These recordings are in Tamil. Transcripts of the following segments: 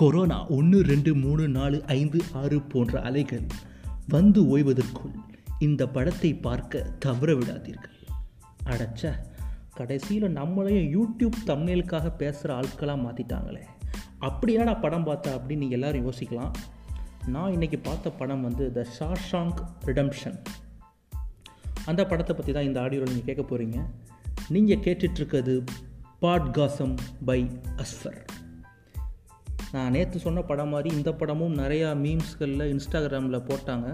கொரோனா ஒன்று ரெண்டு மூணு நாலு ஐந்து ஆறு போன்ற அலைகள் வந்து ஓய்வதற்குள் இந்த படத்தை பார்க்க தவற விடாதீர்கள். அடச்ச கடைசியில் நம்மளையும் யூடியூப் தமிழுக்காக பேசுகிற ஆட்களாக மாற்றிட்டாங்களே அப்படியாடா படம் பார்த்தா அப்படின்னு நீங்கள் எல்லோரும் யோசிக்கலாம். நான் இன்றைக்கி பார்த்த படம் வந்து த ஷாஷாங்க் ரிடம்ஷன் அந்த படத்தை பற்றி தான் இந்த ஆடியோவில் நீங்கள் கேட்க போகிறீங்க நீங்கள் கேட்டுட்ருக்கிறது பாட்காசம் பை அஸ்ஃபர். நான் நேற்று சொன்ன படம் மாதிரி இந்த படமும் நிறையா மீம்ஸ்களில் இன்ஸ்டாகிராமில் போட்டாங்க.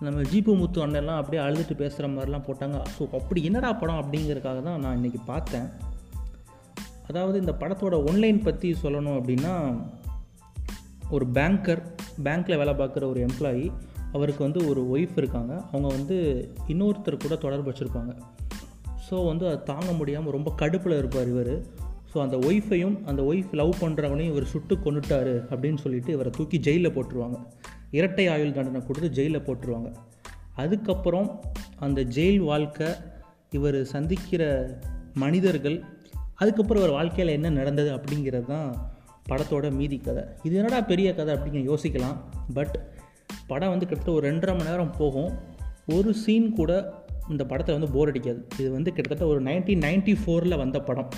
நம்ம ஜிபு முத்து அண்ணெல்லாம் அப்படியே அழுதுட்டு பேசுகிற மாதிரிலாம் போட்டாங்க. ஸோ அப்படி என்னடா படம் அப்படிங்கிறதுக்காக தான் நான் இன்றைக்கி பார்த்தேன். அதாவது இந்த படத்தோட ஒன்லைன் பற்றி சொல்லணும் அப்படின்னா ஒரு பேங்கர் பேங்க்கில் வேலை பார்க்குற ஒரு எம்ப்ளாயி அவருக்கு வந்து ஒரு ஒய்ஃப் இருக்காங்க. அவங்க வந்து இன்னொருத்தர் கூட தொடர்பு வச்சுருப்பாங்க. ஸோ வந்து அதை தாங்க முடியாமல் ரொம்ப கடுப்பில் இருப்பார் இவர். ஸோ அந்த ஒய்ஃபையும் அந்த ஒய்ஃப் லவ் பண்ணுறவனையும் இவர் சுட்டு கொண்டுட்டாரு அப்படின்னு சொல்லிட்டு இவரை தூக்கி ஜெயிலில் போட்டுருவாங்க. இரட்டை ஆயுள் தண்டனை கொடுத்து ஜெயிலில் போட்டுருவாங்க. அதுக்கப்புறம் அந்த ஜெயில் வாழ்க்கை இவர் சந்திக்கிற மனிதர்கள் அதுக்கப்புறம் இவர் வாழ்க்கையில் என்ன நடந்தது அப்படிங்கிறது தான் படத்தோட மீதி கதை. இது என்னடா பெரிய கதை அப்படிங்க யோசிக்கலாம். பட் படம் வந்து கிட்டத்தட்ட ஒரு ரெண்டரை மணி நேரம் போகும். ஒரு சீன் கூட இந்த படத்தை வந்து போர் அடிக்காது. இது வந்து கிட்டத்தட்ட ஒரு நைன்டீன் நைன்ட்டி ஃபோரில் வந்த படம்.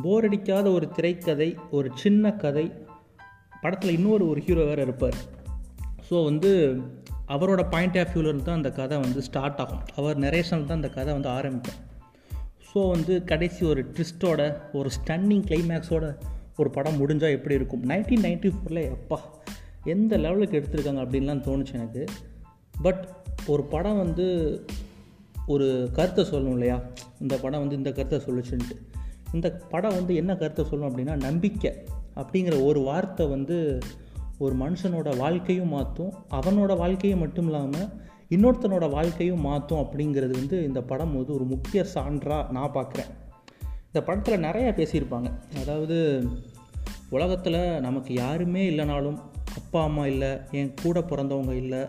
போர் அடிக்காத ஒரு திரைக்கதை ஒரு சின்ன கதை. படத்தில் இன்னொரு ஒரு ஹீரோ வேறு இருப்பார். ஸோ வந்து அவரோட பாயிண்ட் ஆஃப் வியூலேருந்து தான் அந்த கதை வந்து ஸ்டார்ட் ஆகும். அவர் நரேஷனில் தான் அந்த கதை வந்து ஆரம்பிக்கும் ஸோ வந்து கடைசி ஒரு ட்விஸ்ட்டோட ஒரு ஸ்டன்னிங் கிளைமேக்ஸோட ஒரு படம் முடிஞ்சால் எப்படி இருக்கும்? நைன்டீன் நைன்டி ஃபோரில் எப்பா எந்த லெவலுக்கு எடுத்திருக்காங்க அப்படின்லாம் தோணுச்சு எனக்கு. பட் ஒரு படம் வந்து ஒரு கருத்தை சொல்லணும் இல்லையா? இந்த படம் வந்து இந்த கருத்தை சொல்லுச்சுன்ட்டு. இந்த படம் வந்து என்ன கருத்தை சொல்லணும் அப்படின்னா நம்பிக்கை அப்படிங்கிற ஒரு வார்த்தை வந்து ஒரு மனுஷனோட வாழ்க்கையும் மாற்றும் அவனோட வாழ்க்கையும் மட்டும் இல்லாமல் இன்னொருத்தனோட வாழ்க்கையும் மாற்றும் அப்படிங்கிறது வந்து இந்த படம் வந்து ஒரு முக்கிய சான்றாக நான் பார்க்குறேன். இந்த படத்தில் நிறையா பேசியிருப்பாங்க. அதாவது உலகத்தில் நமக்கு யாருமே இல்லைனாலும் அப்பா அம்மா இல்லை என் கூட பிறந்தவங்க இல்லை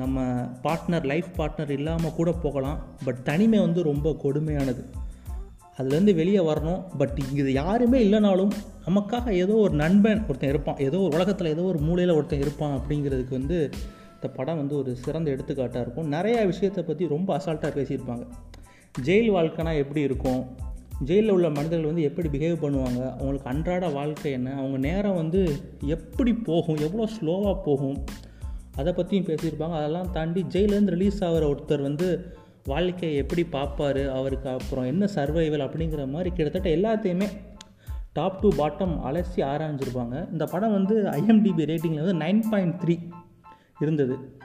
நம்ம பார்ட்னர் லைஃப் பார்ட்னர் இல்லாமல் கூட போகலாம். பட் தனிமை வந்து ரொம்ப கொடுமையானது. அதுலேருந்து வெளியே வரணும். பட் இது யாருமே இல்லைனாலும் நமக்காக ஏதோ ஒரு நண்பன் ஒருத்தன் இருப்பான். ஏதோ ஒரு உலகத்தில் ஏதோ ஒரு மூலையில் ஒருத்தன் இருப்பான் அப்படிங்கிறதுக்கு வந்து இந்த படம் வந்து ஒரு சிறந்த எடுத்துக்காட்டாக இருக்கும். நிறையா விஷயத்தை பற்றி ரொம்ப அசால்ட்டாக பேசியிருப்பாங்க. ஜெயில் வாழ்க்கைனா எப்படி இருக்கும்? ஜெயிலில் உள்ள மனிதர்கள் வந்து எப்படி பிஹேவ் பண்ணுவாங்க? அவங்களுக்கு அன்றாட வாழ்க்கை என்ன? அவங்க நேரம் வந்து எப்படி போகும்? எவ்வளோ ஸ்லோவாக போகும்? அதை பற்றியும் பேசியிருப்பாங்க. அதெல்லாம் தாண்டி ஜெயிலேருந்து ரிலீஸ் ஆகிற ஒருத்தர் வந்து வாழ்க்கையை எப்படி பார்ப்பார் அவருக்கு அப்புறம் என்ன சர்வைவல் அப்படிங்கிற மாதிரி கிட்டத்தட்ட எல்லாத்தையுமே டாப் டு பாட்டம் அலசி ஆராய்ஞ்சிருப்பாங்க. இந்த படம் வந்து ஐஎம்டிபி ரேட்டிங்கில் வந்து நைன் பாயிண்ட் த்ரீ இருந்தது.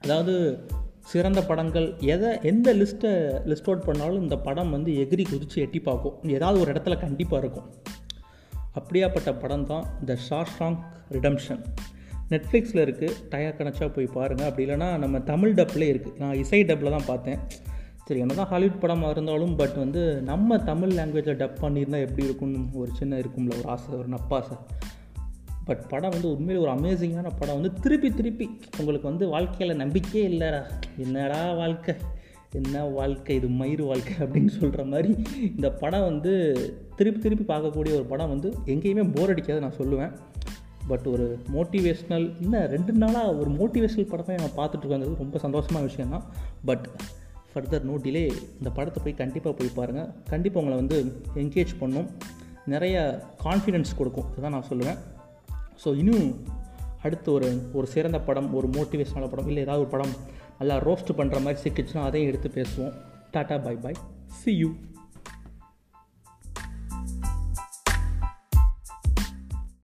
அதாவது சிறந்த படங்கள் எதை எந்த லிஸ்ட்டை லிஸ்ட் அவுட் பண்ணாலும் இந்த படம் வந்து எகிரி குதித்து எட்டி பார்க்கும். ஏதாவது ஒரு இடத்துல கண்டிப்பாக இருக்கும். அப்படியாப்பட்ட படம் தான் த ஷார்ஷாங் ரிடம்ஷன் நெட்ஃப்ளிக்ஸில் இருக்குது டயர் கணச்சா போய் பாருங்கள் அப்படி இல்லைனா நம்ம தமிழ் டப்லேயே இருக்குது நான் இசை டப்பில் தான் பார்த்தேன். சரி என்ன தான் ஹாலிவுட் படமாக இருந்தாலும் பட் வந்து நம்ம தமிழ் லாங்குவேஜில் டப் பண்ணியிருந்தால் எப்படி இருக்கும்னு ஒரு சின்ன இருக்கும்ல ஒரு ஆசை ஒரு நப்பாசை. பட் படம் வந்து உண்மையில் ஒரு அமேசிங்கான படம். வந்து திருப்பி திருப்பி உங்களுக்கு வந்து வாழ்க்கையில் நம்பிக்கையே இல்லைடா. என்னடா வாழ்க்கை? என்ன வாழ்க்கை? இது மயிறு வாழ்க்கை அப்படின்னு சொல்கிற மாதிரி இந்த படம் வந்து திருப்பி திருப்பி பார்க்கக்கூடிய ஒரு படம் வந்து எங்கேயுமே போர் அடிக்காது நான் சொல்லுவேன். பட் ஒரு மோட்டிவேஷ்னல் இன்னும் ரெண்டு நாளாக ஒரு மோட்டிவேஷ்னல் படத்தை நான் பார்த்துட்ருக்காங்கிறது ரொம்ப சந்தோஷமான விஷயம் தான் பட் ஃபர்தர் நோ டிலே இந்த படத்தை போய் கண்டிப்பாக போய் பாருங்கள் கண்டிப்பாக உங்களை வந்து என்கேஜ் பண்ணும். நிறைய கான்ஃபிடென்ஸ் கொடுக்கும். இதுதான் நான் சொல்லுவேன். ஸோ இன்னும் அடுத்து ஒரு ஒரு சிறந்த படம் ஒரு மோட்டிவேஷனான படம் இல்லை ஏதாவது ஒரு படம் நல்லா ரோஸ்ட் பண்ணுற மாதிரி சிக்கிச்சுன்னா அதையும் எடுத்து பேசுவோம். Tata bye bye see you